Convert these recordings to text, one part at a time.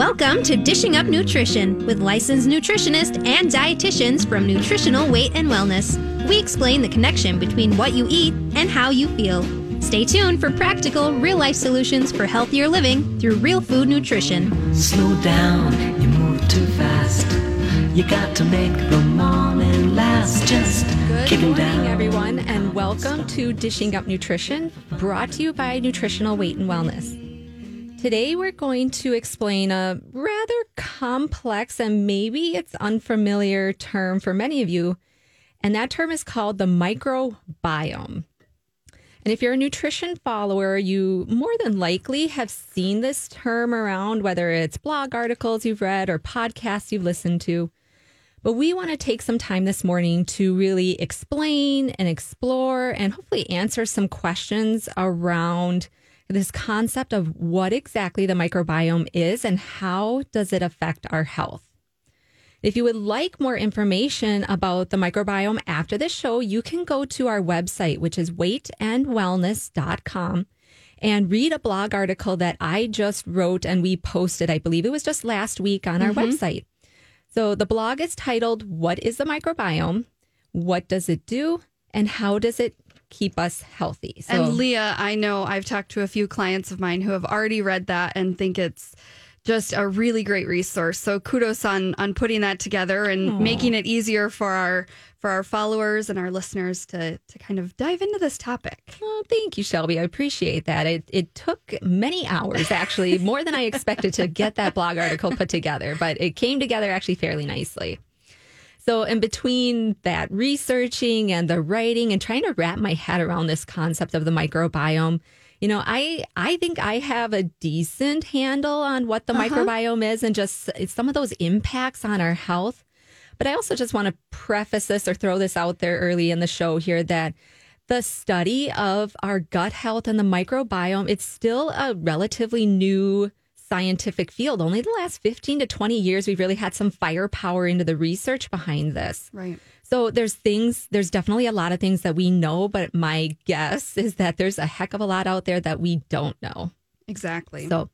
Welcome to Dishing Up Nutrition with licensed nutritionists and dietitians from Nutritional Weight and Wellness. We explain the connection between what you eat and how you feel. Stay tuned for practical, real life solutions for healthier living through real food nutrition. Slow down, you move too fast. You got to make the morning last. Just Good morning, down. everyone, and welcome to Dishing Up Nutrition, brought to you by Nutritional Weight and Wellness. Today, we're going to explain a rather complex and maybe it's unfamiliar term for many of you, and that term is called the microbiome. And if you're a nutrition follower, you more than likely have seen this term around, whether it's blog articles you've read or podcasts you've listened to. But we want to take some time this morning to really explain and explore and hopefully answer some questions around this concept of what exactly the microbiome is and how does it affect our health. If you would like more information about the microbiome after this show, you can go to our website, which is weightandwellness.com, and read a blog article that I just wrote and we posted, I believe it was just last week on our mm-hmm. website. So the blog is titled, What is the Microbiome? What does it do? And how does it keep us healthy? So, And Leah, I know I've talked to a few clients of mine who have already read that and think it's just a really great resource. So kudos on on putting that together and making it easier for our for our followers and our listeners to to kind of dive into this topic. Oh, thank you, Shelby. I appreciate that. It it took many hours, actually, more than I expected to get that blog article put together, but it came together actually fairly nicely. So, in between that researching and the writing and trying to wrap my head around this concept of the microbiome, you know, I I think I have a decent handle on what the uh-huh. microbiome is and just some of those impacts on our health. But I also just want to preface this or throw this out there early in the show here that the study of our gut health and the microbiome, it's still a relatively new scientific field. Only the last 15 to 20 years, we've really had some firepower into the research behind this. Right. So there's things, there's definitely a lot of things that we know, but my guess is that there's a heck of a lot out there that we don't know. Exactly. So,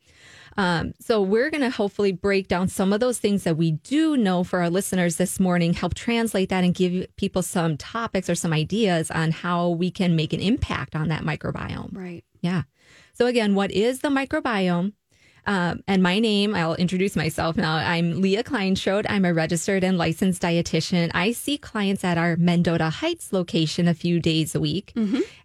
um, so we're going to hopefully break down some of those things that we do know for our listeners this morning, help translate that and give people some topics or some ideas on how we can make an impact on that microbiome. right. Yeah. So again, what is the microbiome? Um, and my name, I'll introduce myself now. I'm Leah Kleinschrodt. I'm a registered and licensed dietitian. I see clients at our Mendota Heights location a few days a week.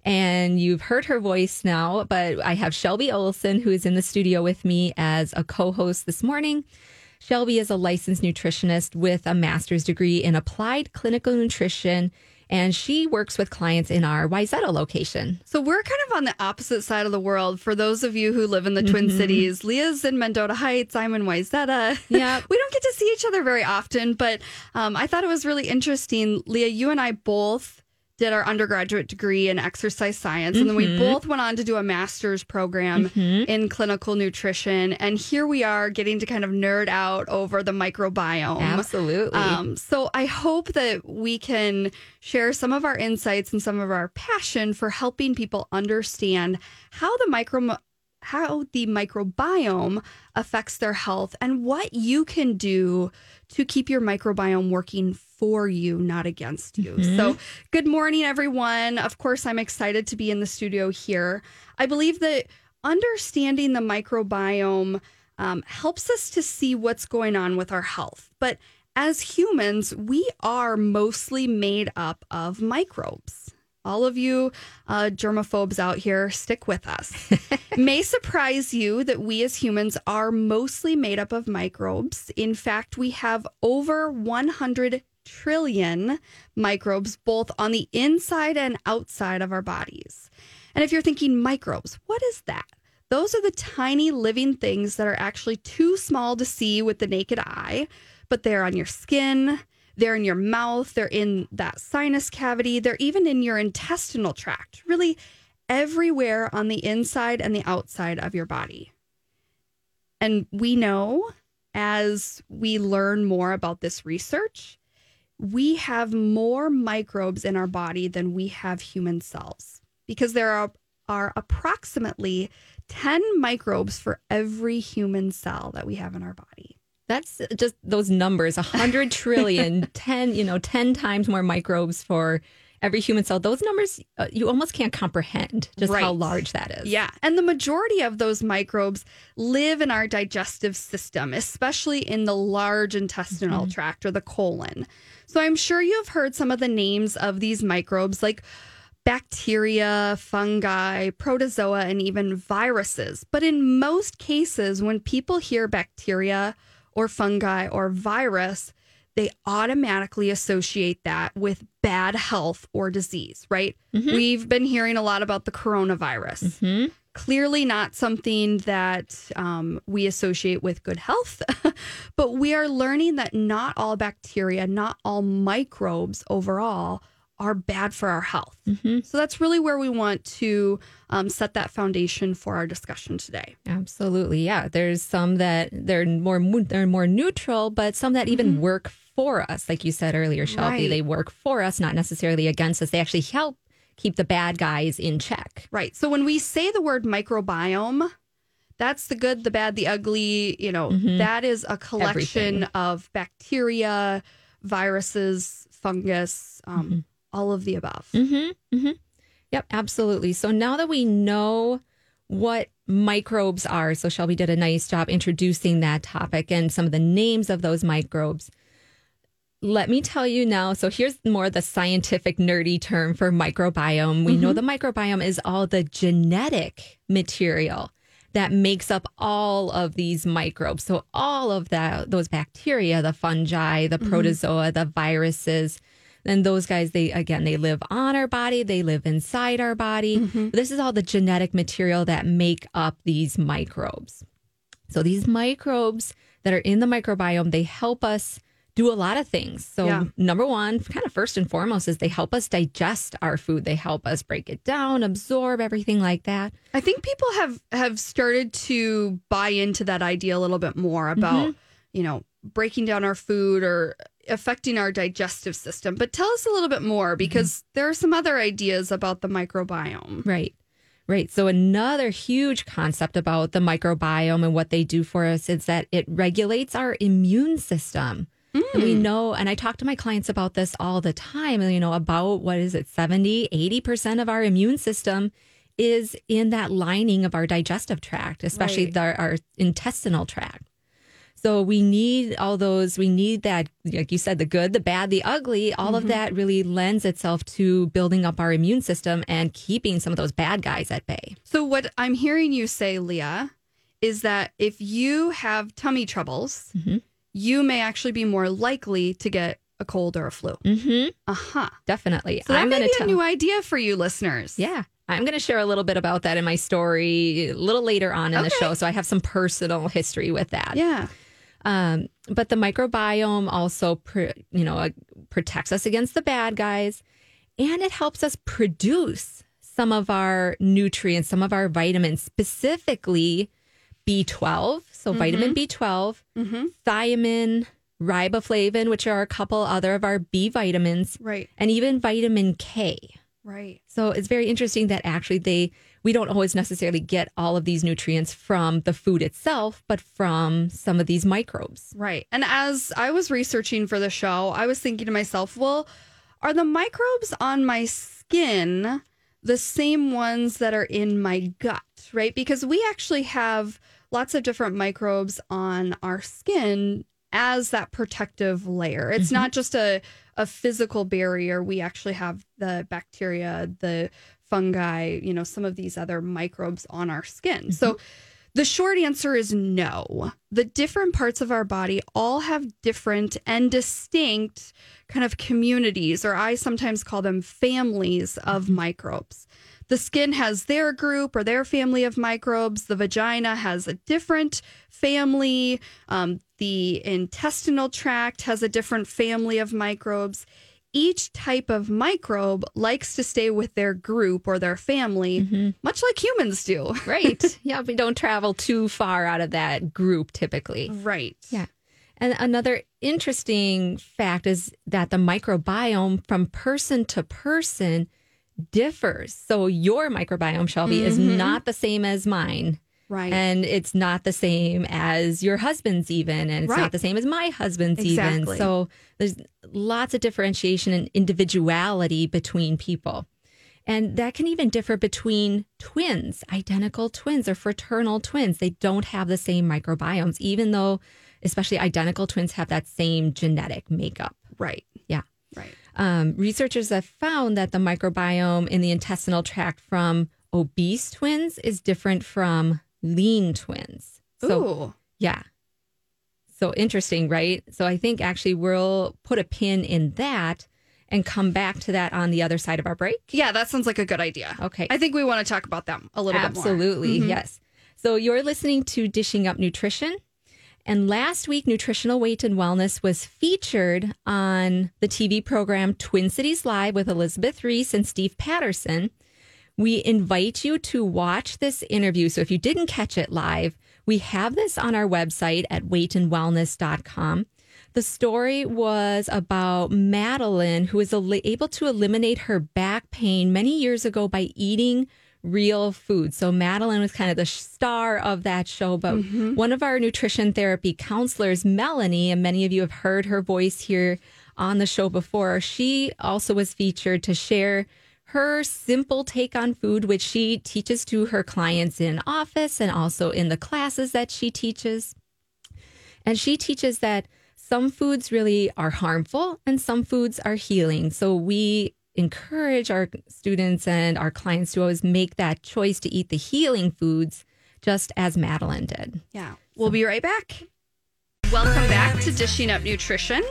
And you've heard her voice now, but I have Shelby Olson, who is in the studio with me as a co host this morning. Shelby is a licensed nutritionist with a master's degree in applied clinical nutrition, and she works with clients in our Wayzata location. So we're kind of on the opposite side of the world. For those of you who live in the Twin Cities, Leah's in Mendota Heights. I'm in Wayzata. Yeah, we don't get to see each other very often, but um, I thought it was really interesting. Leah, you and I both did our undergraduate degree in exercise science, and then we both went on to do a master's program in clinical nutrition. And here we are getting to kind of nerd out over the microbiome. Absolutely. Um, so I hope that we can share some of our insights and some of our passion for helping people understand how the micro how the microbiome affects their health and what you can do to keep your microbiome working for you, not against you. So, good morning, everyone. Of course, I'm excited to be in the studio here. I believe that understanding the microbiome um, helps us to see what's going on with our health. But as humans, we are mostly made up of microbes. All of you uh, germaphobes out here, stick with us. May surprise you that we as humans are mostly made up of microbes. In fact, we have over 100 trillion microbes both on the inside and outside of our bodies. And if you're thinking microbes, what is that? Those are the tiny living things that are actually too small to see with the naked eye, but they're on your skin, they're in your mouth, they're in that sinus cavity, they're even in your intestinal tract, really everywhere on the inside and the outside of your body. And we know as we learn more about this research, we have more microbes in our body than we have human cells because there are, are approximately 10 microbes for every human cell that we have in our body. That's just those numbers 100 trillion, 10, you know, 10 times more microbes for every human cell. Those numbers uh, you almost can't comprehend just how large that is. Yeah. And the majority of those microbes live in our digestive system, especially in the large intestinal tract or the colon. So I'm sure you've heard some of the names of these microbes like bacteria, fungi, protozoa, and even viruses. But in most cases, when people hear bacteria or fungi or virus, they automatically associate that with bad health or disease, right? We've been hearing a lot about the coronavirus. Clearly, not something that um, we associate with good health, but we are learning that not all bacteria, not all microbes overall are bad for our health. So that's really where we want to um, set that foundation for our discussion today. Absolutely. Yeah. There's some that they're more they're more neutral, but some that even work for us. Like you said earlier, Shelby, Right. they work for us, not necessarily against us. They actually help keep the bad guys in check. Right. So when we say the word microbiome, that's the good, the bad, the ugly. You know, that is a collection Everything. of bacteria, viruses, fungus, um, all of the above. Mm-hmm. Mm-hmm. Yep, absolutely. So now that we know what microbes are, so Shelby did a nice job introducing that topic and some of the names of those microbes. Let me tell you now. So here's more the scientific nerdy term for microbiome. We know the microbiome is all the genetic material that makes up all of these microbes. So all of that, those bacteria, the fungi, the protozoa, the viruses, and those guys, they again, they live on our body, they live inside our body. Mm-hmm. This is all the genetic material that make up these microbes. So these microbes that are in the microbiome, they help us do a lot of things. So Yeah. number one, kind of first and foremost, is they help us digest our food. They help us break it down, absorb everything like that. I think people have have started to buy into that idea a little bit more about, mm-hmm. you know, breaking down our food or affecting our digestive system. But tell us a little bit more mm-hmm. because there are some other ideas about the microbiome. Right. Right. So another huge concept about the microbiome and what they do for us is that it regulates our immune system. And we mm. know, and I talk to my clients about this all the time, you know, about what is it, 70, 80% of our immune system is in that lining of our digestive tract, especially Right. the, our intestinal tract. So we need all those, we need that, like you said, the good, the bad, the ugly, all of that really lends itself to building up our immune system and keeping some of those bad guys at bay. So what I'm hearing you say, Leah, is that if you have tummy troubles, you may actually be more likely to get a cold or a flu. Mm-hmm. Uh huh. Definitely. So that I'm may be to a new idea for you listeners. Yeah. I'm going to share a little bit about that in my story a little later on in the show. So I have some personal history with that. Yeah. Um, but the microbiome also, pr- you know, uh, protects us against the bad guys, and it helps us produce some of our nutrients, some of our vitamins, specifically B12. So vitamin B12, thiamine, riboflavin, which are a couple other of our B vitamins, Right. and even vitamin K. Right. So it's very interesting that actually they we don't always necessarily get all of these nutrients from the food itself, but from some of these microbes. Right. And as I was researching for the show, I was thinking to myself, well, are the microbes on my skin the same ones that are in my gut? Right. Because we actually have lots of different microbes on our skin as that protective layer. It's mm-hmm. not just a, a physical barrier. We actually have the bacteria, the fungi, you know, some of these other microbes on our skin. So the short answer is no. The different parts of our body all have different and distinct kind of communities, or I sometimes call them families of microbes. The skin has their group or their family of microbes. The vagina has a different family. Um, the intestinal tract has a different family of microbes. Each type of microbe likes to stay with their group or their family, mm-hmm. much like humans do. Right. yeah, we don't travel too far out of that group typically. Right. Yeah. And another interesting fact is that the microbiome from person to person differs. So your microbiome, Shelby, is mm-hmm. not the same as mine. Right. And it's not the same as your husband's, even. And it's Right. not the same as my husband's, Exactly. even. So there's lots of differentiation and individuality between people. And that can even differ between twins, identical twins or fraternal twins. They don't have the same microbiomes, even though, especially identical twins, have that same genetic makeup. right. Yeah. Right. Um, researchers have found that the microbiome in the intestinal tract from obese twins is different from lean twins. So, Ooh. yeah. So interesting, right? So I think actually we'll put a pin in that and come back to that on the other side of our break. Yeah, that sounds like a good idea. Okay. I think we want to talk about them a little bit more. Absolutely, mm-hmm. yes. So you're listening to Dishing Up Nutrition. And last week, Nutritional Weight and Wellness was featured on the TV program Twin Cities Live with Elizabeth Ries and Steve Patterson. We invite you to watch this interview. So if you didn't catch it live, we have this on our website at weightandwellness.com. The story was about Madeline, who was able to eliminate her back pain many years ago by eating real food. So Madeline was kind of the star of that show. But mm-hmm. one of our nutrition therapy counselors, Melanie, and many of you have heard her voice here on the show before, she also was featured to share her simple take on food, which she teaches to her clients in office and also in the classes that she teaches. And she teaches that some foods really are harmful and some foods are healing. So we encourage our students and our clients to always make that choice to eat the healing foods, just as Madeline did. Yeah. We'll be right back. Welcome back to Dishing Up Nutrition.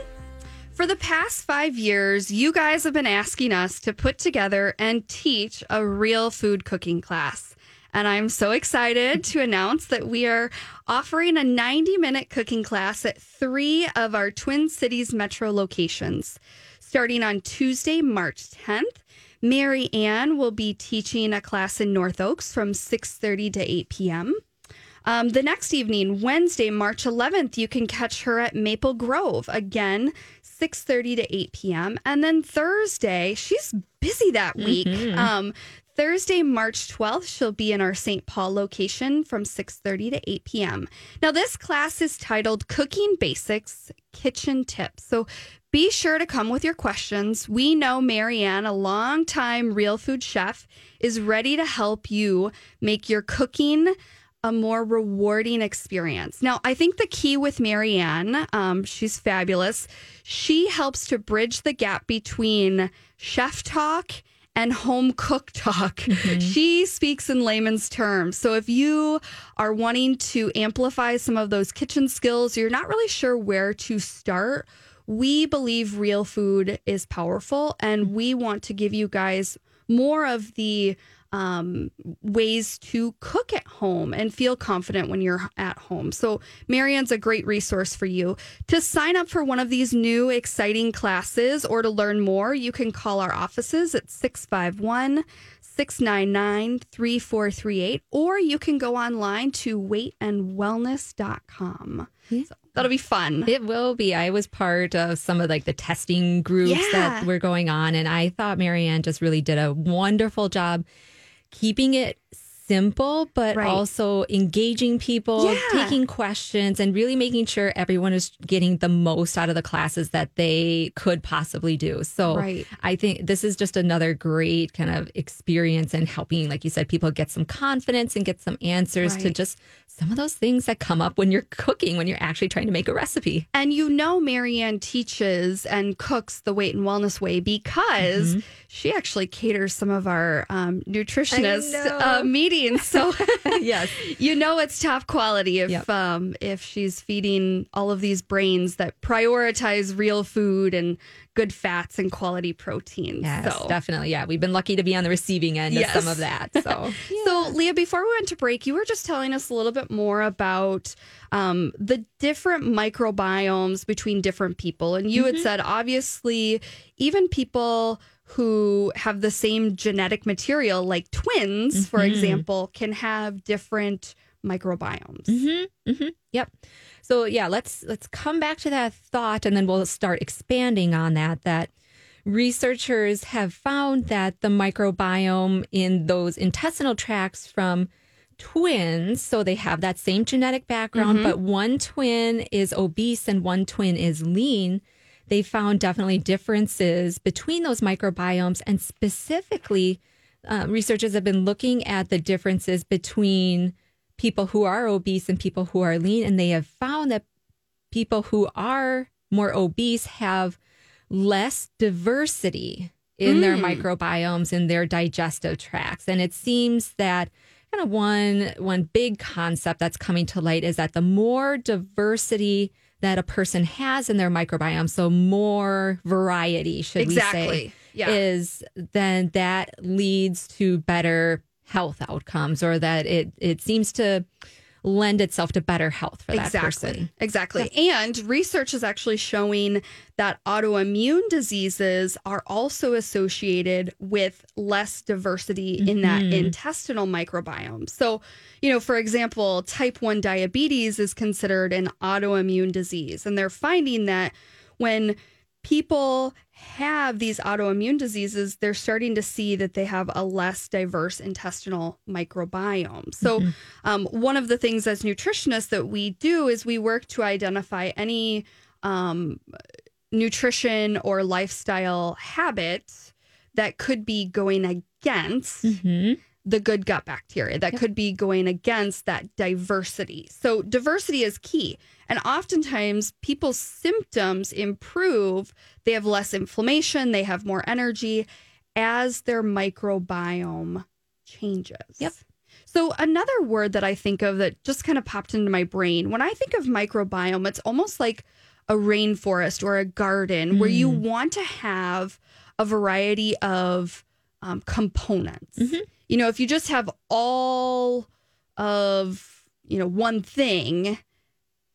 For the past five years, you guys have been asking us to put together and teach a real food cooking class. And I'm so excited to announce that we are offering a 90 minute cooking class at three of our Twin Cities metro locations. Starting on Tuesday, March 10th, Marianne will be teaching a class in North Oaks from 6:30 to 8 p.m. Um, the next evening, Wednesday, March 11th, you can catch her at Maple Grove again, 6:30 to 8 p.m. And then Thursday, she's busy that week. Um, Thursday, March 12th, she'll be in our St. Paul location from 6:30 to 8 p.m. Now, this class is titled Cooking Basics Kitchen Tips. So be sure to come with your questions. We know Marianne, a longtime real food chef, is ready to help you make your cooking a more rewarding experience. Now, I think the key with Marianne, um, she's fabulous. She helps to bridge the gap between chef talk and home cook talk. She speaks in layman's terms. So if you are wanting to amplify some of those kitchen skills, you're not really sure where to start. We believe real food is powerful, and we want to give you guys more of the um, ways to cook at home and feel confident when you're at home. So, Marianne's a great resource for you. To sign up for one of these new exciting classes or to learn more, you can call our offices at 651 699 3438, or you can go online to weightandwellness.com. So that'll be fun. It will be. I was part of some of like the testing groups Yeah. that were going on, and I thought Marianne just really did a wonderful job keeping it simple, but Right. also engaging people, Yeah. taking questions, and really making sure everyone is getting the most out of the classes that they could possibly do. So Right. I think this is just another great kind of experience in helping, like you said, people get some confidence and get some answers to just some of those things that come up when you're cooking, when you're actually trying to make a recipe. And you know, Marianne teaches and cooks the weight and wellness way because Mm-hmm. she actually caters some of our um, nutritionist uh, meetings. So Yes. you know it's top quality if Yep. um, if she's feeding all of these brains that prioritize real food and good fats and quality proteins. Yes, so. definitely. Yeah, we've been lucky to be on the receiving end Yes. of some of that. So, So, Leah, before we went to break, you were just telling us a little bit more about um, the different microbiomes between different people. And you had said, obviously, even people who have the same genetic material, like twins, for mm-hmm. example, can have different microbiomes. Mm-hmm. Mm-hmm. yep. So, yeah, let's let's come back to that thought and then we'll start expanding on that that researchers have found that the microbiome in those intestinal tracts from twins, so they have that same genetic background, but one twin is obese and one twin is lean. They found definitely differences between those microbiomes, and specifically, uh, researchers have been looking at the differences between people who are obese and people who are lean, and they have found that people who are more obese have less diversity in their microbiomes in their digestive tracts. And it seems that kind of one one big concept that's coming to light is that the more diversity that a person has in their microbiome so more variety should we Exactly. say Yeah. is then that leads to better health outcomes or that it it seems to lend itself to better health for that exactly. person Exactly. And research is actually showing that autoimmune diseases are also associated with less diversity in that Mm-hmm. intestinal microbiome. So, you know, for example, type 1 diabetes is considered an autoimmune disease. And they're finding that when people have these autoimmune diseases, they're starting to see that they have a less diverse intestinal microbiome. So, um, one of the things as nutritionists that we do is we work to identify any um, nutrition or lifestyle habits that could be going against Mhm. The good gut bacteria that could be going against that diversity. So, diversity is key. And oftentimes, people's symptoms improve. They have less inflammation, they have more energy as their microbiome changes. Yep. So, another word that I think of that just kind of popped into my brain when I think of microbiome, it's almost like a rainforest or a garden where you want to have a variety of um, components. You know, if you just have all of, you know, one thing,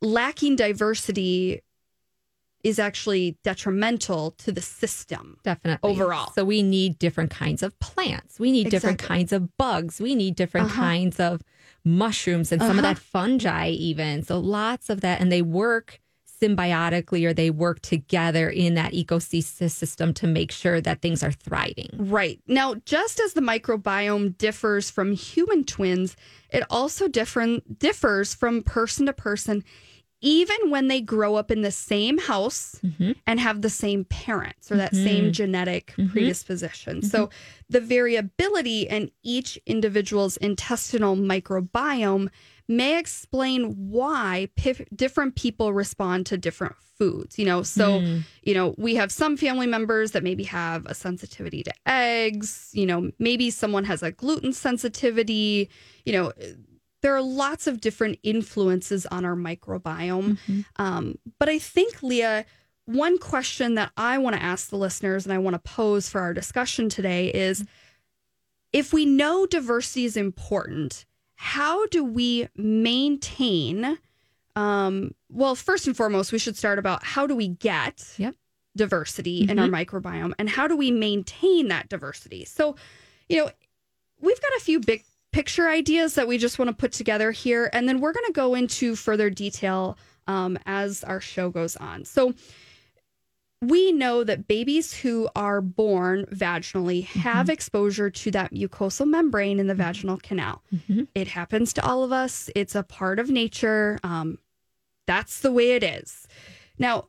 lacking diversity is actually detrimental to the system. Definitely. Overall. So we need different kinds of plants. We need different kinds of bugs. We need different Uh-huh. kinds of mushrooms and some of Uh-huh. that fungi, even. So lots of that. And they work symbiotically or they work together in that ecosystem to make sure that things are thriving. Right. Now, just as the microbiome differs from human twins, it also different differs from person to person even when they grow up in the same house mm-hmm. and have the same parents or that mm-hmm. same genetic mm-hmm. predisposition. So, the variability in each individual's intestinal microbiome may explain why pif- different people respond to different foods. You know, so, mm. you know, we have some family members that maybe have a sensitivity to eggs, you know, maybe someone has a gluten sensitivity, you know, there are lots of different influences on our microbiome. Um, but I think, Leah, one question that I want to ask the listeners and I want to pose for our discussion today is if we know diversity is important, how do we maintain? Um, well, first and foremost, we should start about how do we get Yep. diversity in our microbiome and how do we maintain that diversity? So, you know, we've got a few big picture ideas that we just want to put together here, and then we're going to go into further detail um, as our show goes on. So, we know that babies who are born vaginally have exposure to that mucosal membrane in the vaginal canal. It happens to all of us, it's a part of nature. Um, that's the way it is. Now,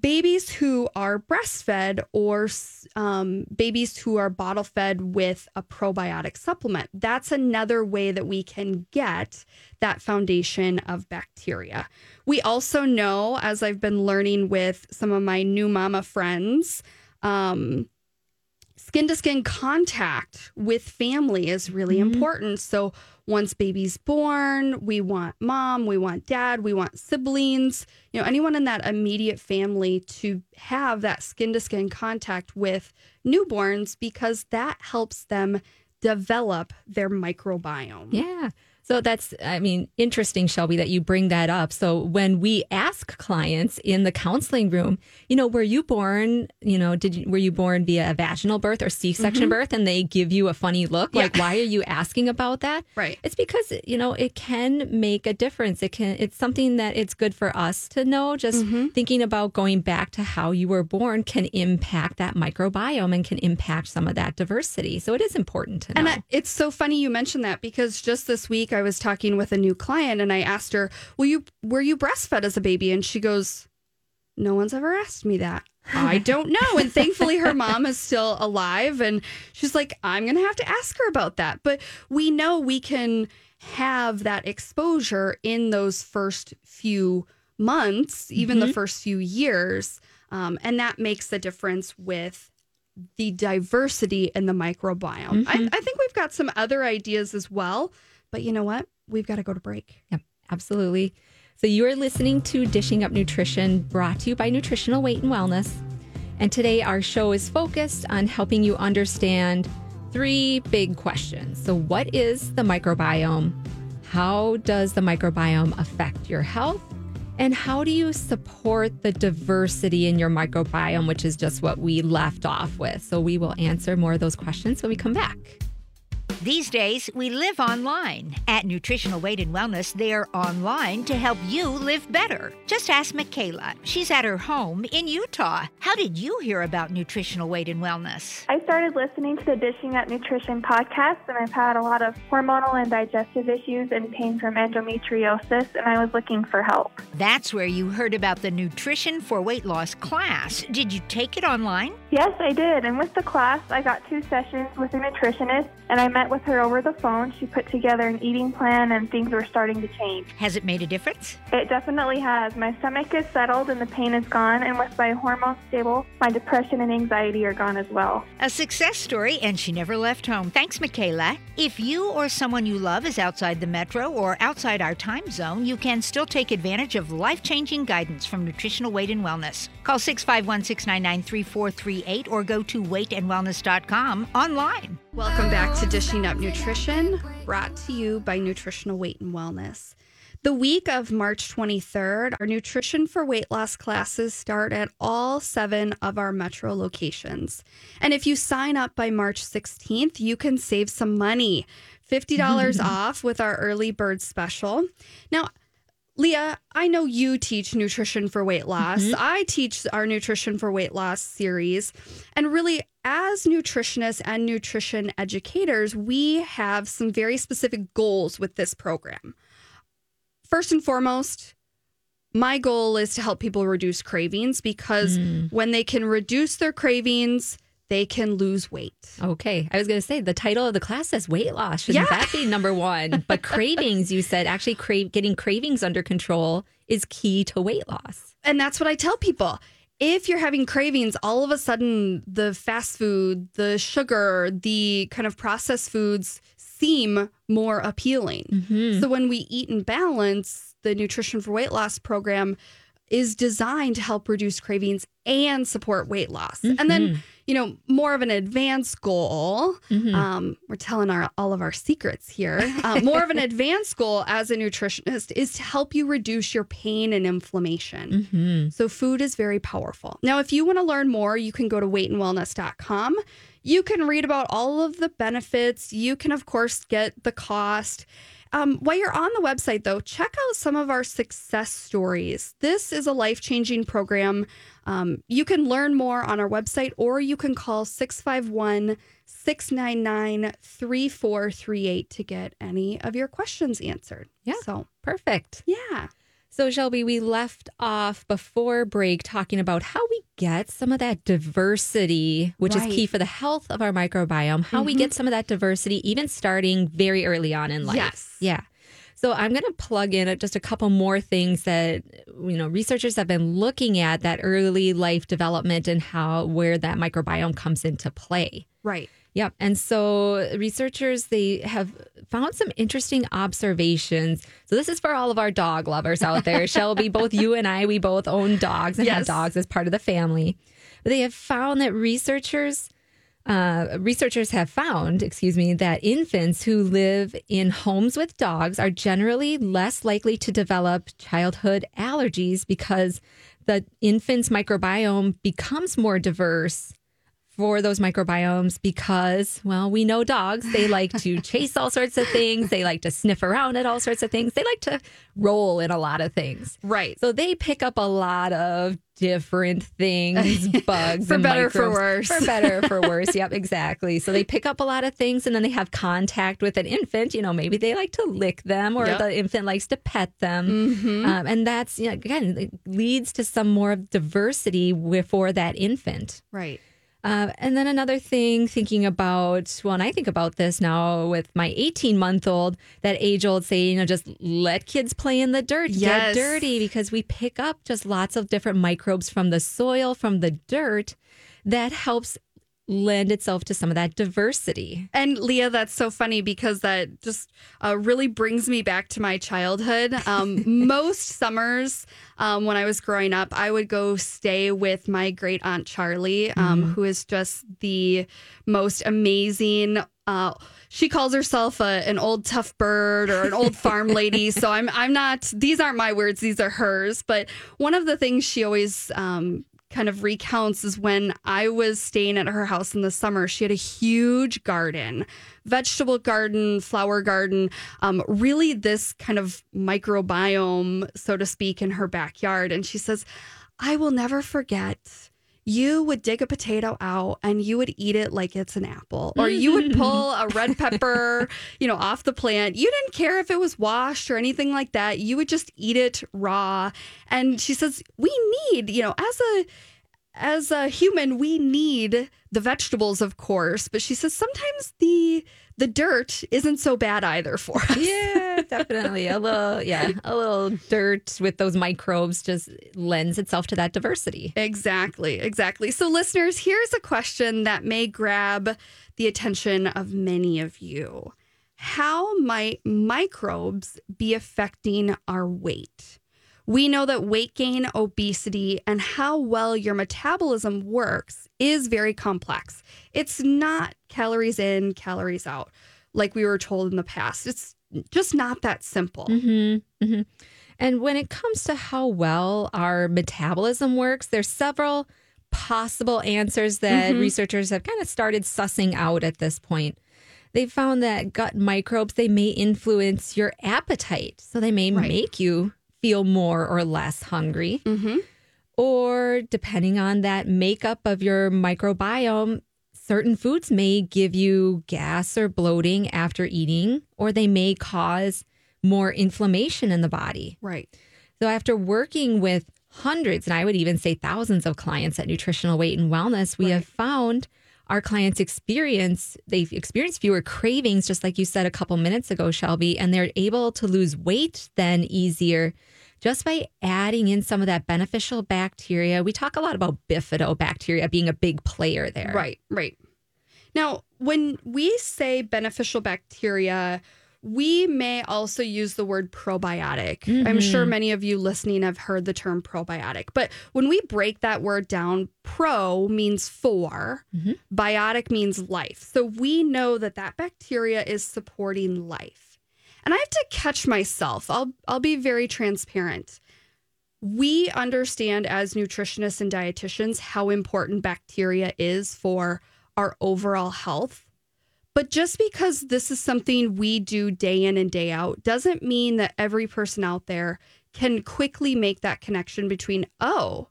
babies who are breastfed or um, babies who are bottle fed with a probiotic supplement, that's another way that we can get that foundation of bacteria. We also know, as I've been learning with some of my new mama friends, um, skin to skin contact with family is really important. So once baby's born, we want mom, we want dad, we want siblings, you know, anyone in that immediate family to have that skin to skin contact with newborns because that helps them develop their microbiome. Yeah. So that's, I mean, interesting, Shelby, that you bring that up. So when we ask clients in the counseling room, you know, were you born, you know, did you, were you born via a vaginal birth or C-section mm-hmm. birth? And they give you a funny look, like, why are you asking about that? Right. It's because, you know, it can make a difference. It can, it's something that it's good for us to know. Just mm-hmm. thinking about going back to how you were born can impact that microbiome and can impact some of that diversity. So it is important to know. And it's so funny you mentioned that because just this week I was talking with a new client and I asked her, "Will you were you breastfed as a baby?" And she goes, "No one's ever asked me that." I don't know. And thankfully her mom is still alive and she's like, "I'm going to have to ask her about that." But we know we can have that exposure in those first few months, even the first few years. Um, and that makes the difference with the diversity in the microbiome. I, I think we've got some other ideas as well, but you know what? We've got to go to break. Yep, absolutely. So you are listening to Dishing Up Nutrition, brought to you by Nutritional Weight and Wellness. And today our show is focused on helping you understand three big questions. So, what is the microbiome? How does the microbiome affect your health? And how do you support the diversity in your microbiome, which is just what we left off with? So, we will answer more of those questions when we come back. These days, we live online. At Nutritional Weight and Wellness, they're online to help you live better. Just ask Michaela. She's at her home in Utah. How did you hear about Nutritional Weight and Wellness? I started listening to the Dishing Up Nutrition podcast, and I've had a lot of hormonal and digestive issues and pain from endometriosis, and I was looking for help. That's where you heard about the Nutrition for Weight Loss class. Did you take it online? Yes, I did, and with the class, I got two sessions with a nutritionist, and I met with her over the phone. She put together an eating plan, and things were starting to change. Has it made a difference? It definitely has. My stomach is settled, and the pain is gone, and with my hormones stable, my depression and anxiety are gone as well. A success story, and she never left home. Thanks, Michaela. If you or someone you love is outside the metro or outside our time zone, you can still take advantage of life changing guidance from Nutritional Weight and Wellness. Call 651 699 3438 or go to weightandwellness.com online. Welcome back to Dishing Up Nutrition, brought to you by Nutritional Weight and Wellness. The week of March 23rd, our Nutrition for Weight Loss classes start at all seven of our metro locations. And if you sign up by March 16th, you can save some money $50 off with our early bird special. Now, Leah, I know you teach nutrition for weight loss. Mm-hmm. I teach our nutrition for weight loss series. And really, as nutritionists and nutrition educators, we have some very specific goals with this program. First and foremost, my goal is to help people reduce cravings because mm. when they can reduce their cravings, they can lose weight. Okay. I was going to say the title of the class says weight loss. Shouldn't Yeah. that be number one? But cravings, you said actually crave, getting cravings under control is key to weight loss. And that's what I tell people. If you're having cravings, all of a sudden the fast food, the sugar, the kind of processed foods seem more appealing. Mm-hmm. So when we eat in balance, the Nutrition for Weight Loss program is designed to help reduce cravings and support weight loss. And then, mm-hmm. You know, more of an advanced goal. Um, we're telling our all of our secrets here. Uh, more of an advanced goal as a nutritionist is to help you reduce your pain and inflammation. So food is very powerful. Now, if you want to learn more, you can go to weightandwellness.com. You can read about all of the benefits. You can, of course, get the cost. Um, while you're on the website, though, check out some of our success stories. This is a life changing program. Um, you can learn more on our website or you can call 651 699 3438 to get any of your questions answered. Yeah. So, Perfect. yeah. So, Shelby, we left off before break talking about how we get some of that diversity, which Right. is key for the health of our microbiome, how we get mm-hmm. some of that diversity, even starting very early on in life. Yes. Yeah. So I'm going to plug in just a couple more things that you know researchers have been looking at that early life development and how where that microbiome comes into play. Right. Yep. And so researchers they have found some interesting observations. So this is for all of our dog lovers out there. Shelby, both you and I, we both own dogs and have dogs as part of the family. But they have found that researchers Uh, researchers have found, excuse me, that infants who live in homes with dogs are generally less likely to develop childhood allergies because the infant's microbiome becomes more diverse for those microbiomes because, well, we know dogs, they like to chase all sorts of things. They like to sniff around at all sorts of things. They like to roll in a lot of things. Right. So they pick up a lot of different things, bugs, For better, for worse. For better, for worse. Yep, exactly. So they pick up a lot of things, and then they have contact with an infant. You know, maybe they like to lick them, or Yep. the infant likes to pet them, um, and that's you know, again leads to some more diversity for that infant. Right. Uh, and then another thing, thinking about, well, and I think about this now with my 18 month old, that age old saying, you know, just let kids play in the dirt, Yes. get dirty, because we pick up just lots of different microbes from the soil, from the dirt, that helps lend itself to some of that diversity. And Leah, that's so funny because that just uh, really brings me back to my childhood. Um, most summers um, when I was growing up, I would go stay with my great aunt Charlie, um, who is just the most amazing. Uh, she calls herself a, an old tough bird or an old farm lady. So I'm I'm not. These aren't my words. These are hers. But one of the things she always um, kind of recounts is when I was staying at her house in the summer, she had a huge garden, vegetable garden, flower garden, um, really this kind of microbiome, so to speak, in her backyard. And she says, I will never forget. You would dig a potato out and you would eat it like it's an apple, or you would pull a red pepper, you know, off the plant. You didn't care if it was washed or anything like that. You would just eat it raw. And she says, we need, you know, as a as a human, we need the vegetables, of course. But she says sometimes the the dirt isn't so bad either for us. Yeah, definitely. A little, yeah, a little dirt with those microbes just lends itself to that diversity. Exactly, exactly. So, listeners, here's a question that may grab the attention of many of you. How might microbes be affecting our weight? We know that weight gain, obesity, and how well your metabolism works is very complex. It's not calories in, calories out, like we were told in the past. It's just not that simple. Mm-hmm, hmm And when it comes to how well our metabolism works, there's several possible answers that Mhm. researchers have kind of started sussing out at this point. They found that gut microbes they may influence your appetite, so they may Right. make you feel more or less hungry. Mm-hmm. Or depending on that makeup of your microbiome, certain foods may give you gas or bloating after eating, or they may cause more inflammation in the body. Right. So, after working with hundreds, and I would even say thousands of clients at Nutritional Weight and Wellness, we Right. have found our clients experience they've experienced fewer cravings just like you said a couple minutes ago shelby and they're able to lose weight then easier just by adding in some of that beneficial bacteria we talk a lot about bifidobacteria being a big player there Right, right. Now, when we say beneficial bacteria, we may also use the word probiotic. I'm sure many of you listening have heard the term probiotic. But when we break that word down, pro means for, Mhm. biotic means life. So we know that that bacteria is supporting life. And I have to catch myself. I'll I'll be very transparent. We understand as nutritionists and dietitians how important bacteria is for our overall health. But just because this is something we do day in and day out doesn't mean that every person out there can quickly make that connection between, oh,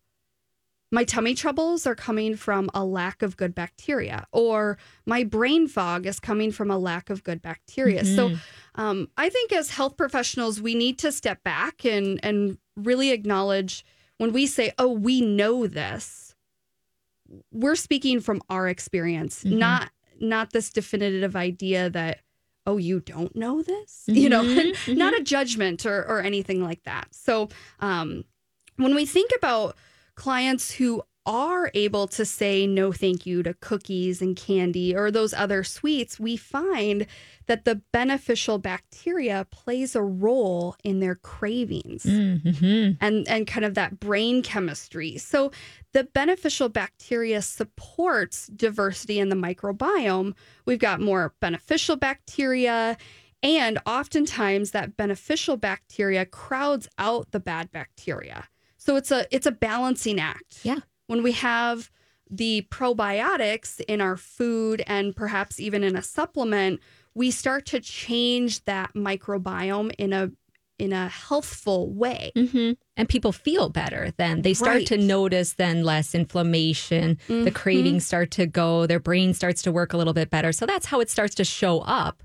my tummy troubles are coming from a lack of good bacteria, or my brain fog is coming from a lack of good bacteria. So, um, I think as health professionals, we need to step back and and really acknowledge when we say, "Oh, we know this." We're speaking from our experience, Mhm. not not this definitive idea that, "Oh, you don't know this," you know, Mhm, not a judgment or or anything like that. So, um, when we think about clients who are able to say no thank you to cookies and candy or those other sweets, we find that the beneficial bacteria plays a role in their cravings Mm-hmm. and and kind of that brain chemistry. So the beneficial bacteria supports diversity in the microbiome. We've got more beneficial bacteria and oftentimes that beneficial bacteria crowds out the bad bacteria. So it's a it's a balancing act. Yeah. When we have the probiotics in our food and perhaps even in a supplement, we start to change that microbiome in a in a healthful way. hmm And people feel better then. They start Right. to notice then less inflammation. The Mhm. cravings start to go. Their brain starts to work a little bit better. So that's how it starts to show up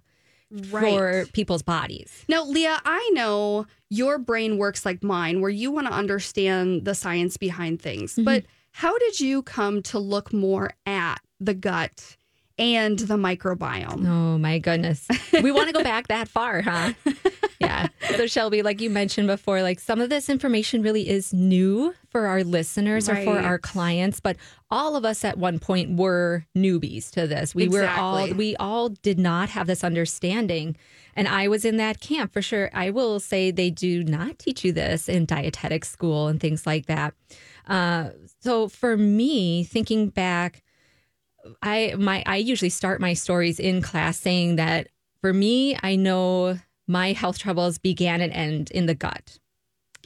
for people's bodies. Now, Leah, I know your brain works like mine, where you want to understand the science behind things. Mm-hmm. But how did you come to look more at the gut and the microbiome? Oh my goodness. We want to go back that far, huh? Yeah. So Shelby, like you mentioned before, like some of this information really is new for our listeners or for our clients, but all of us at one point were newbies to this. We were all we all did not have this understanding. And I was in that camp for sure. I will say they do not teach you this in dietetic school and things like that. Uh, so for me, thinking back, I my I usually start my stories in class saying that for me, I know my health troubles began and end in the gut.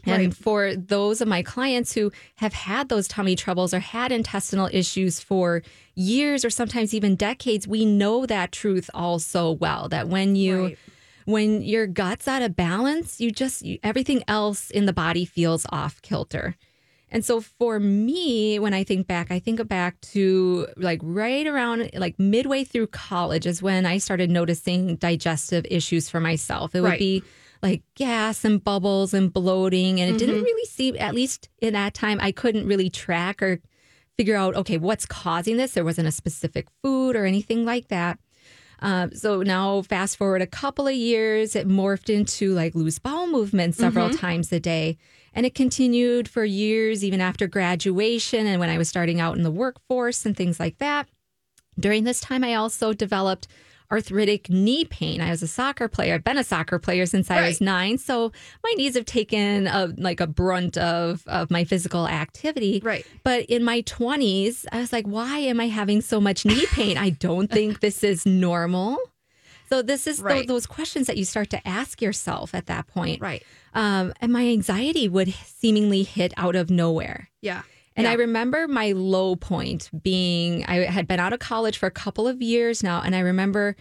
And Right. for those of my clients who have had those tummy troubles or had intestinal issues for years or sometimes even decades, we know that truth all so well that when you Right. when your gut's out of balance, you just you, everything else in the body feels off kilter. And so for me, when I think back, I think back to like right around like midway through college is when I started noticing digestive issues for myself. It would Right. be like gas and bubbles and bloating. And it didn't really seem, at least in that time, I couldn't really track or figure out, okay, what's causing this. There wasn't a specific food or anything like that. Um, so now, fast forward a couple of years, it morphed into like loose bowel movements several times a day. And it continued for years, even after graduation and when I was starting out in the workforce and things like that. During this time, I also developed arthritic knee pain. I was a soccer player. I've been a soccer player since I was nine. So my knees have taken a, like a brunt of, of my physical activity. Right. But in my 20s, I was like, why am I having so much knee pain? I don't think this is normal. So this is Right. those questions that you start to ask yourself at that point. Right. Um, and my anxiety would seemingly hit out of nowhere. Yeah. And I remember my low point being I had been out of college for a couple of years now. And I remember,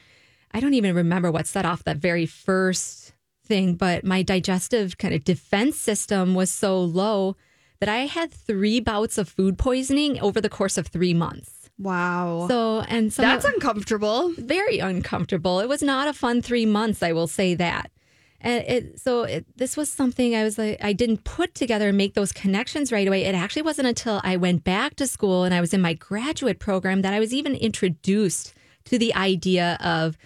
I don't even remember what set off that very first thing, but my digestive kind of defense system was so low that I had three bouts of food poisoning over the course of three months. Wow. So, and some That's of- uncomfortable. very uncomfortable. It was not a fun three months, I will say that. And it, so it, this was something I was like, I didn't put together and make those connections right away. It actually wasn't until I went back to school and I was in my graduate program that I was even introduced to the idea of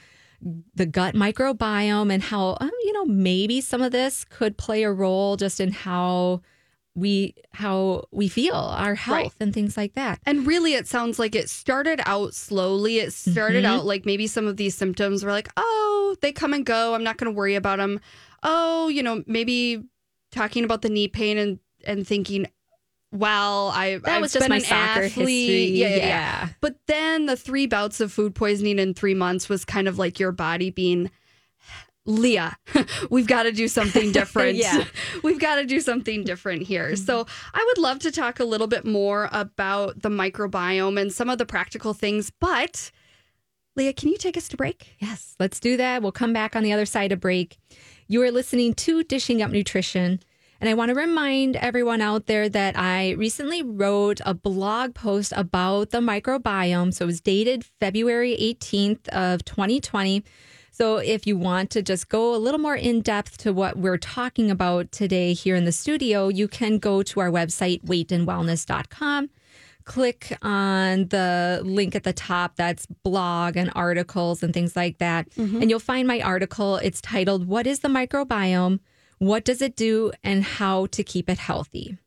the gut microbiome and how, um, you know, maybe some of this could play a role just in how we how we feel, our health Right. and things like that. And really, it sounds like it started out slowly. It started Mhm. out like maybe some of these symptoms were like, oh, they come and go. I'm not going to worry about them. Oh, you know, maybe talking about the knee pain and and thinking, well, I That I've was just been my an soccer athlete. history. Yeah, yeah, yeah. yeah. But then the three bouts of food poisoning in three months was kind of like your body being. Leah, we've got to do something different. Yeah. We've got to do something different here. So, mm-hmm. I would love to talk a little bit more about the microbiome and some of the practical things. But, Leah, can you take us to break? Yes, let's do that. We'll come back on the other side of break. You are listening to Dishing Up Nutrition. And I want to remind everyone out there that I recently wrote a blog post about the microbiome. So it was dated February 18th of 2020. So if you want to just go a little more in depth to what we're talking about today here in the studio, you can go to our website, weightandwellness.com click on the link at the top that's blog and articles and things like that. Mm-hmm. And you'll find my article. It's titled, What is the Microbiome? What does it do? And How to Keep It Healthy.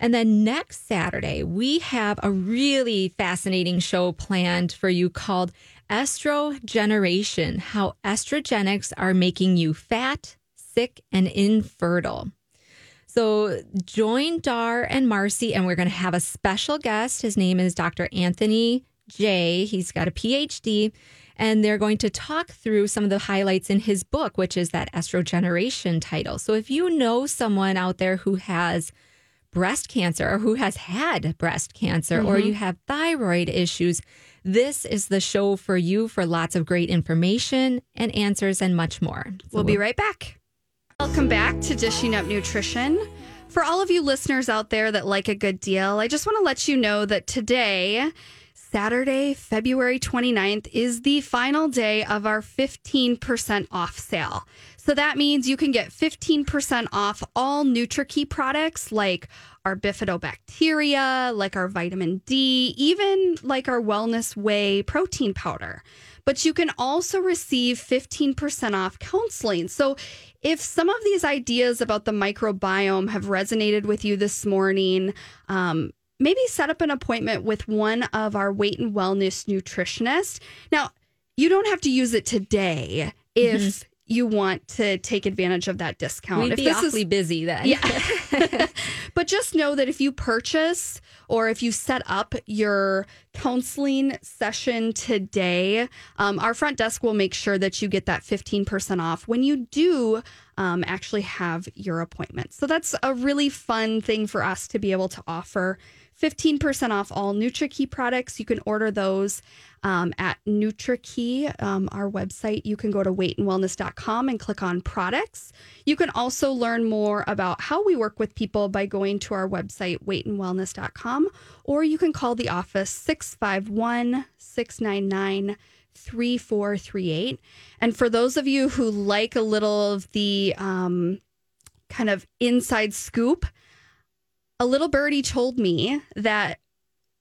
And then next Saturday, we have a really fascinating show planned for you called Estrogeneration How Estrogenics Are Making You Fat, Sick, and Infertile. So join Dar and Marcie, and we're going to have a special guest. His name is Dr. Anthony Jay He's got a PhD, and they're going to talk through some of the highlights in his book, which is that estrogeneration title. So if you know someone out there who has breast cancer or who has had breast cancer or mm-hmm. you have thyroid issues, this is the show for you for lots of great information and answers and much more. So We'll be right back. Welcome back to Dishing Up Nutrition. For all of you listeners out there that like a good deal, I just want to let you know that today, Saturday, February 29th, is the final day of our 15% off sale. So that means you can get 15% off all NutriKey products like our bifidobacteria, like our vitamin D, even like our Wellness Whey protein powder. But you can also receive 15% off counseling. So if some of these ideas about the microbiome have resonated with you this morning, um, maybe set up an appointment with one of our weight and wellness nutritionists. Now, you don't have to use it today if you want to take advantage of that discount. We'd if be this is- awfully busy then. yeah. but just know that if you purchase or if you set up your counseling session today, um, our front desk will make sure that you get that 15% off when you do um, actually have your appointment. So that's a really fun thing for us to be able to offer. 15% off all NutriKey products. You can order those um, at NutriKey, um, our website. You can go to weightandwellness.com and click on products. You can also learn more about how we work with people by going to our website, weightandwellness.com, or you can call the office 651 699 3438. And for those of you who like a little of the um, kind of inside scoop, a little birdie told me that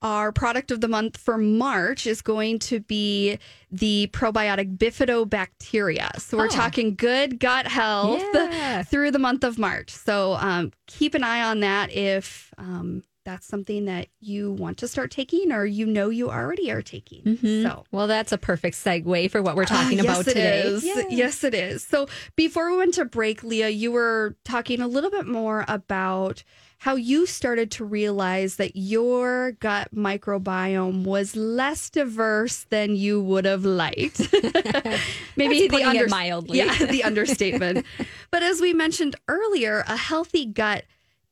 our product of the month for March is going to be the probiotic bifidobacteria. So we're Oh. talking good gut health Yeah. through the month of March. So um, keep an eye on that if um, that's something that you want to start taking or you know you already are taking. Mhm. So Well, that's a perfect segue for what we're talking Ah, about yes, today. It is. Yes, it is. So before we went to break, Leah, you were talking a little bit more about how you started to realize that your gut microbiome was less diverse than you would have liked. Maybe it under- mildly. Yeah, the understatement. but as we mentioned earlier, a healthy gut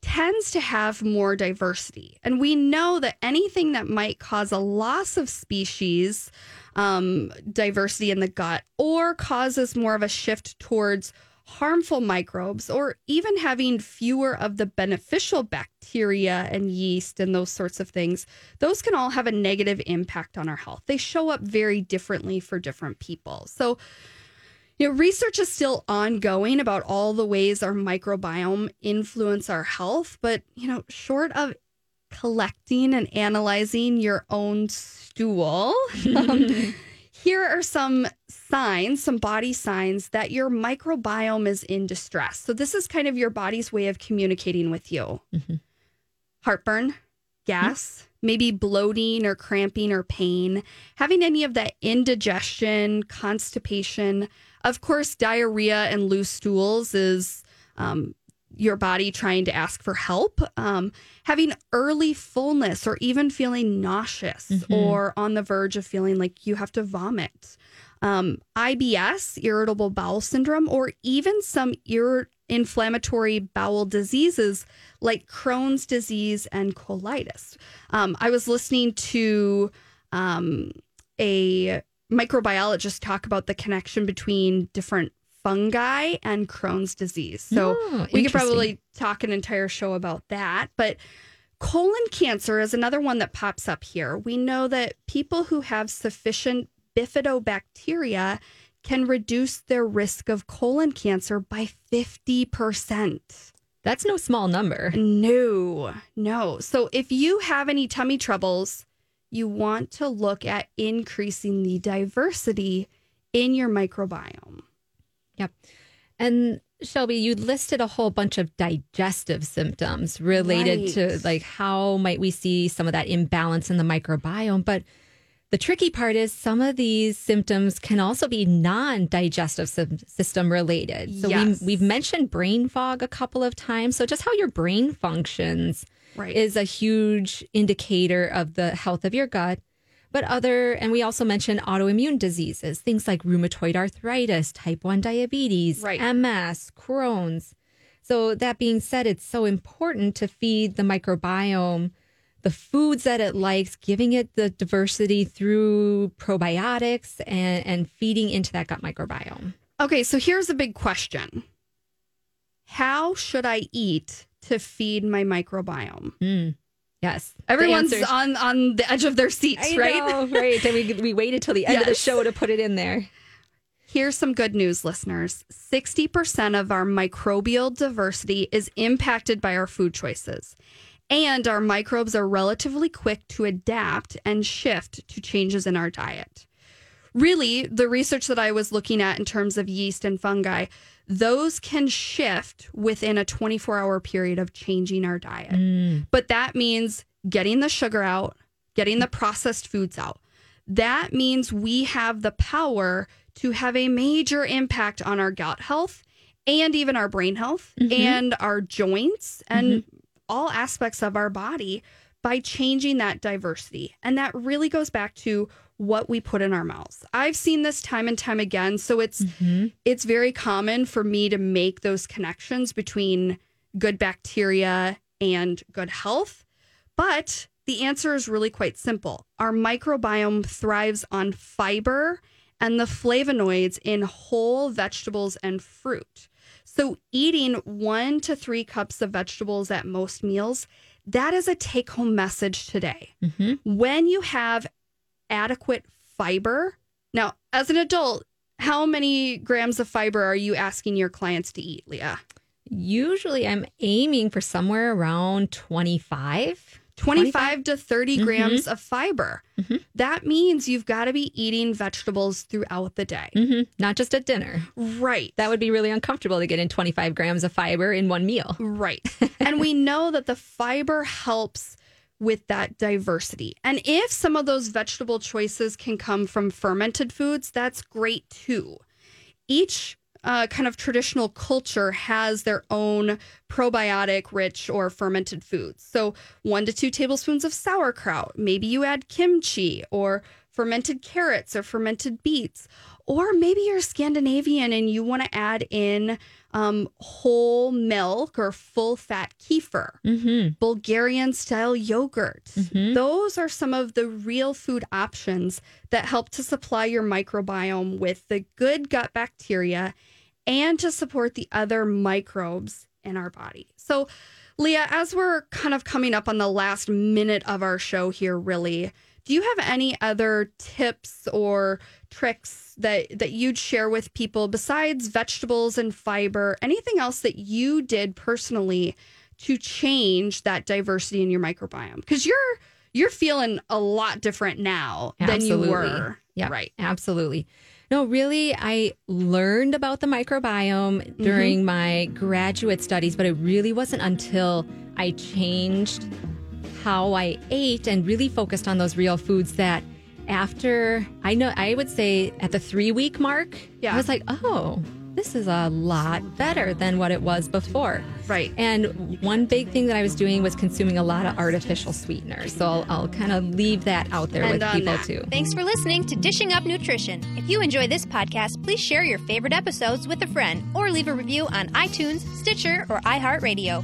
tends to have more diversity. And we know that anything that might cause a loss of species um, diversity in the gut or causes more of a shift towards harmful microbes or even having fewer of the beneficial bacteria and yeast and those sorts of things, those can all have a negative impact on our health. They show up very differently for different people. So, you know, research is still ongoing about all the ways our microbiome influence our health, but you know, short of collecting and analyzing your own stool, um, here are some signs, some body signs that your microbiome is in distress. So this is kind of your body's way of communicating with you. Heartburn, gas, maybe bloating or cramping or pain, having any of that indigestion, constipation. Of course, diarrhea and loose stools is um, your body trying to ask for help. Um, having early fullness or even feeling nauseous or on the verge of feeling like you have to vomit. Um, IBS, irritable bowel syndrome, or even some ir- inflammatory bowel diseases like Crohn's disease and colitis. Um, I was listening to um, a microbiologist talk about the connection between different fungi and Crohn's disease. So Oh, we could probably talk an entire show about that. But colon cancer is another one that pops up here. We know that people who have sufficient bifidobacteria can reduce their risk of colon cancer by 50%. That's no small number. No, no. So if you have any tummy troubles, you want to look at increasing the diversity in your microbiome. Yep. And Shelby, you listed a whole bunch of digestive symptoms related Right. to like how might we see some of that imbalance in the microbiome, but the tricky part is some of these symptoms can also be non-digestive system related. So Yes. we, we've mentioned brain fog a couple of times. So just how your brain functions Right. is a huge indicator of the health of your gut. But other, and we also mentioned autoimmune diseases, things like rheumatoid arthritis, type 1 diabetes, Right. MS, Crohn's. So, that being said, it's so important to feed the microbiome the foods that it likes, giving it the diversity through probiotics and, and feeding into that gut microbiome. Okay, so here's a big question. How should I eat to feed my microbiome? Mm. Yes. Everyone's on on the edge of their seats, I right? know, right. And we, we waited till the end of the show to put it in there. Here's some good news, listeners 60% of our microbial diversity is impacted by our food choices. And our microbes are relatively quick to adapt and shift to changes in our diet. Really, the research that I was looking at in terms of yeast and fungi, those can shift within a 24 hour period of changing our diet. Mm. But that means getting the sugar out, getting the processed foods out. That means we have the power to have a major impact on our gut health and even our brain health mm-hmm. and our joints and mm-hmm. all aspects of our body by changing that diversity. And that really goes back to what we put in our mouths. I've seen this time and time again, so it's mm-hmm. it's very common for me to make those connections between good bacteria and good health. But the answer is really quite simple. Our microbiome thrives on fiber and the flavonoids in whole vegetables and fruit. So, eating one to three cups of vegetables at most meals, that is a take home message today. Mm-hmm. When you have adequate fiber, now, as an adult, how many grams of fiber are you asking your clients to eat, Leah? Usually I'm aiming for somewhere around 25. 25 to 30 grams of fiber. That means you've got to be eating vegetables throughout the day. hmm Not just at dinner. Right. That would be really uncomfortable to get in 25 grams of fiber in one meal. Right. and we know that the fiber helps with that diversity. And if some of those vegetable choices can come from fermented foods, that's great too. Each uh, kind of traditional culture has their own probiotic rich or fermented foods. So, one to two tablespoons of sauerkraut. Maybe you add kimchi or fermented carrots or fermented beets. Or maybe you're Scandinavian and you want to add in um, whole milk or full fat kefir, Mm-hmm. Bulgarian style yogurt. Those are some of the real food options that help to supply your microbiome with the good gut bacteria and to support the other microbes in our body. So, Leah, as we're kind of coming up on the last minute of our show here, really, do you have any other tips or tricks that that you'd share with people besides vegetables and fiber? Anything else that you did personally to change that diversity in your microbiome? Because you're you're feeling a lot different now than you were. Yeah, Right. Absolutely. No, really, I learned about the microbiome mm-hmm. during my graduate studies, but it really wasn't until I changed how I ate and really focused on those real foods that after I know, I would say at the three week mark, Yeah. I was like, oh, this is a lot better than what it was before. Right. And one big thing that I was doing was consuming a lot of artificial sweeteners. So I'll, I'll kind of leave that out there And with people that. too. Thanks for listening to Dishing Up Nutrition. If you enjoy this podcast, please share your favorite episodes with a friend or leave a review on iTunes, Stitcher, or iHeartRadio.